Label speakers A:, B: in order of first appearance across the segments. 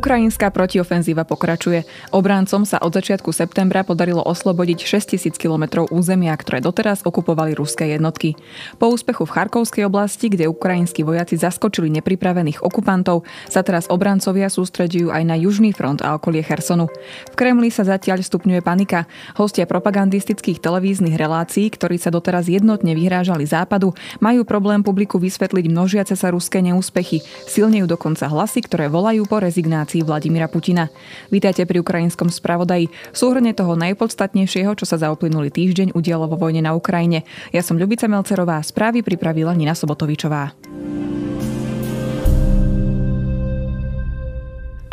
A: Ukrajinská protiofenzíva pokračuje. Obráncom sa od začiatku septembra podarilo oslobodiť 6000 km územia, ktoré doteraz okupovali ruské jednotky. Po úspechu v Charkovskej oblasti, kde ukrajinskí vojaci zaskočili nepripravených okupantov, sa teraz obrancovia sústredujú aj na južný front a okolie Chersonu. V Kremli sa zatiaľ stupňuje panika. Hostia propagandistických televíznych relácií, ktorí sa doteraz jednotne vyhrážali západu, majú problém publiku vysvetliť množiace sa ruské neúspechy. Silnejú dokonca hlasy, ktoré volajú po rezignácii nominácií Vladimira Putina. Vítajte pri ukrajinskom spravodaji. Súhrne toho najpodstatnejšieho, čo sa za uplynulý týždeň udialo vo vojne na Ukrajine. Ja som Ľubica Melcerová, správy pripravila Nina Sobotovičová.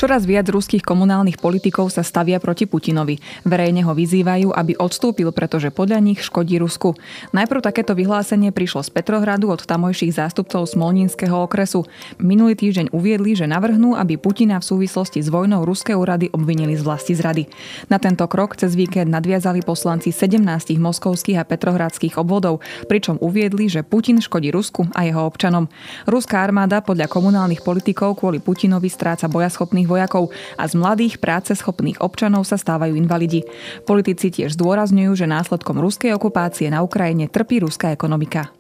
A: Čoraz viac ruských komunálnych politikov sa stavia proti Putinovi. Verejne ho vyzývajú, aby odstúpil, pretože podľa nich škodí Rusku. Najprv takéto vyhlásenie prišlo z Petrohradu od tamojších zástupcov Smolninského okresu. Minulý týždeň uviedli, že navrhnú, aby Putina v súvislosti s vojnou ruské úrady obvinili z vlasti zrady. Na tento krok cez víkend nadviazali poslanci 17 moskovských a petrohradských obvodov, pričom uviedli, že Putin škodí Rusku a jeho občanom. Ruská armáda podľa komunálnych politikov kvôli Putinovi stráca bojaschopných zranených vojakov a z mladých práceschopných občanov sa stávajú invalidi. Politici tiež zdôrazňujú, že následkom ruskej okupácie na Ukrajine trpí ruská ekonomika.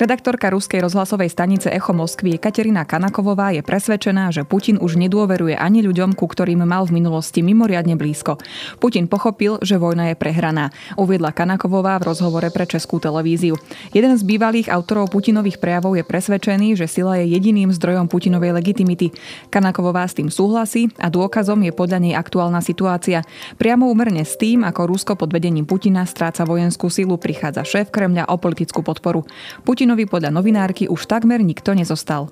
A: Redaktorka ruskej rozhlasovej stanice Echo Moskvy Katerina Kanakovová je presvedčená, že Putin už nedôveruje ani ľuďom, ku ktorým mal v minulosti mimoriadne blízko. Putin pochopil, že vojna je prehraná, uviedla Kanakovová v rozhovore pre Českú televíziu. Jeden z bývalých autorov Putinových prejavov je presvedčený, že sila je jediným zdrojom Putinovej legitimity. Kanakovová s tým súhlasí a dôkazom je podľa nej aktuálna situácia. Priamo úmerne s tým, ako Rusko pod vedením Putina stráca vojenskú silu, prichádza šéf Kremľa o politickú podporu. Putin Putinovi podľa novinárky už takmer nikto nezostal.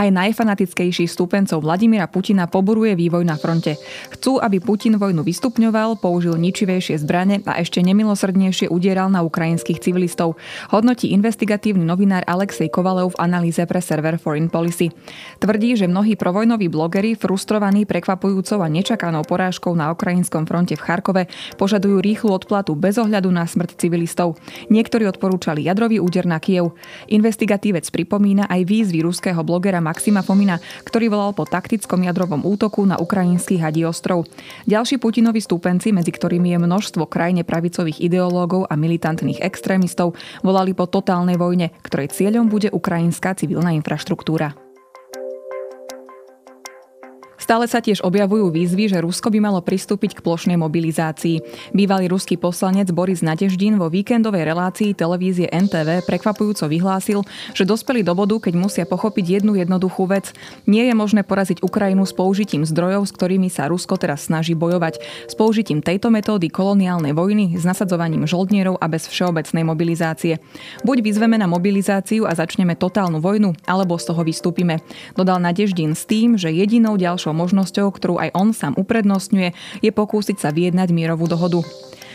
A: Aj najfanatickejší stúpencov Vladimíra Putina poboruje vývoj na fronte. Chcú, aby Putin vojnu vystupňoval, použil ničivejšie zbrane a ešte nemilosrdnejšie udieral na ukrajinských civilistov. Hodnotí investigatívny novinár Alexej Kovalev v analýze pre server Foreign Policy. Tvrdí, že mnohí provojnoví blogeri, frustrovaní prekvapujúcou a nečakanou porážkou na ukrajinskom fronte v Charkove, požadujú rýchlu odplatu bez ohľadu na smrť civilistov. Niektorí odporúčali jadrový úder na Kiev. Investigatívec pripomína aj výzvy ruského blogera Maxima Fomina, ktorý volal po taktickom jadrovom útoku na ukrajinský hadí ostrov. Ďalší Putinovi stúpenci, medzi ktorými je množstvo krajine pravicových ideológov a militantných extrémistov, volali po totálnej vojne, ktorej cieľom bude ukrajinská civilná infraštruktúra. Stále sa tiež objavujú výzvy, že Rusko by malo pristúpiť k plošnej mobilizácii. Bývalý ruský poslanec Boris Nadeždin vo víkendovej relácii televízie NTV prekvapujúco vyhlásil, že dospeli do bodu, keď musia pochopiť jednu jednoduchú vec. Nie je možné poraziť Ukrajinu s použitím zdrojov, s ktorými sa Rusko teraz snaží bojovať. S použitím tejto metódy koloniálnej vojny, s nasadzovaním žoldnierov a bez všeobecnej mobilizácie. Buď vyzveme na mobilizáciu a začneme totálnu vojnu, alebo z toho vystúpime. Dodal Nadeždin s tým, že jedinou ďalšou možnosťou, ktorú aj on sám uprednostňuje, je pokúsiť sa vyjednať mierovú dohodu.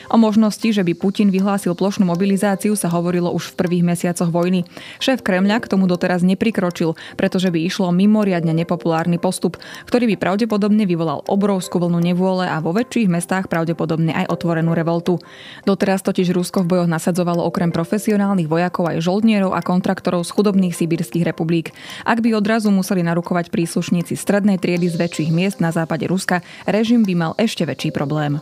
A: O možnosti, že by Putin vyhlásil plošnú mobilizáciu, sa hovorilo už v prvých mesiacoch vojny. Šéf Kremľa k tomu doteraz neprikročil, pretože by išlo mimoriadne nepopulárny postup, ktorý by pravdepodobne vyvolal obrovskú vlnu nevôle a vo väčších mestách pravdepodobne aj otvorenú revoltu. Doteraz totiž Rusko v bojoch nasadzovalo okrem profesionálnych vojakov aj žoldnierov a kontraktorov z chudobných sibírskych republik. Ak by odrazu museli narukovať príslušníci strednej triedy z väčších miest na západe Ruska, režim by mal ešte väčší problém.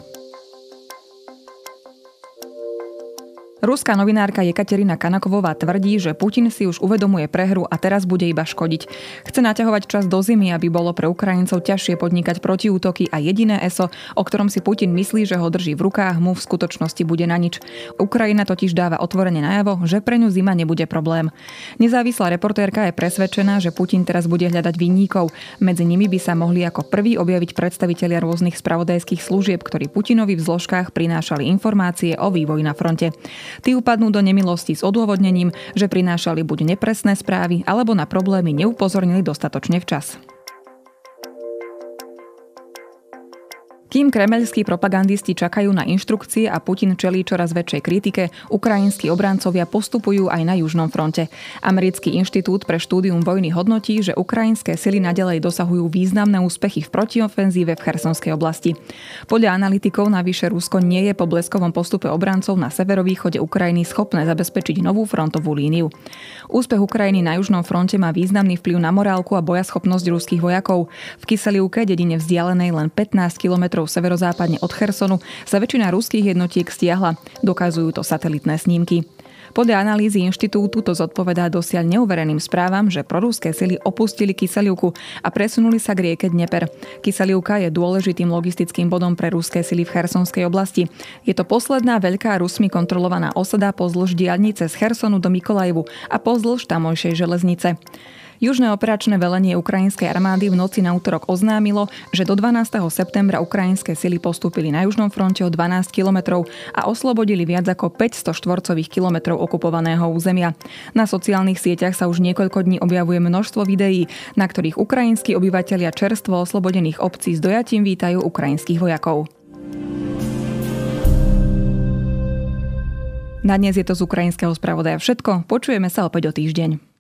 A: Ruská novinárka Jekaterina Kanakovová tvrdí, že Putin si už uvedomuje prehru a teraz bude iba škodiť. Chce naťahovať čas do zimy, aby bolo pre Ukrajincov ťažšie podnikať protiútoky a jediné ESO, o ktorom si Putin myslí, že ho drží v rukách, mu v skutočnosti bude na nič. Ukrajina totiž dáva otvorene najavo, že pre ňu zima nebude problém. Nezávislá reportérka je presvedčená, že Putin teraz bude hľadať vinníkov. Medzi nimi by sa mohli ako prví objaviť predstavitelia rôznych spravodajských služieb, ktorí Putinovi v zložkách prinášali informácie o vývoji na fronte. Tí upadnú do nemilosti s odôvodnením, že prinášali buď nepresné správy, alebo na problémy neupozornili dostatočne včas. Kým kremeľskí propagandisti čakajú na inštrukcie a Putin čelí čoraz väčšej kritike, ukrajinskí obrancovia postupujú aj na južnom fronte. Americký inštitút pre štúdium vojny hodnotí, že ukrajinské sily nadalej dosahujú významné úspechy v protiofenzíve v Chersonskej oblasti. Podľa analytikov navyše Rusko nie je po bleskovom postupe obrancov na severovýchode Ukrajiny schopné zabezpečiť novú frontovú líniu. Úspech Ukrajiny na južnom fronte má významný vplyv na morálku a bojaschopnosť ruských vojakov. V Kyselivke, dedine vzdialenej len 15 km kilometrov severozápadne od Chersonu sa väčšina ruských jednotiek stiahla. Dokazujú to satelitné snímky. Podľa analýzy inštitútu to zodpovedá dosiaľ neuvereným správam, že proruské sily opustili Kyselivku a presunuli sa k rieke Dneper. Kyselivka je dôležitým logistickým bodom pre ruské sily v Chersonskej oblasti. Je to posledná veľká Rusmi kontrolovaná osada pozdĺž diaľnice z Chersonu do Mikolajevu a pozdĺž tamojšej železnice. Južné operačné velenie ukrajinskej armády v noci na útorok oznámilo, že do 12. septembra ukrajinské sily postúpili na južnom fronte o 12 kilometrov a oslobodili viac ako 500 štvorcových kilometrov okupovaného územia. Na sociálnych sieťach sa už niekoľko dní objavuje množstvo videí, na ktorých ukrajinskí obyvatelia čerstvo oslobodených obcí s dojatím vítajú ukrajinských vojakov. Na dnes je to z ukrajinského spravodaja všetko. Počujeme sa opäť o týždeň.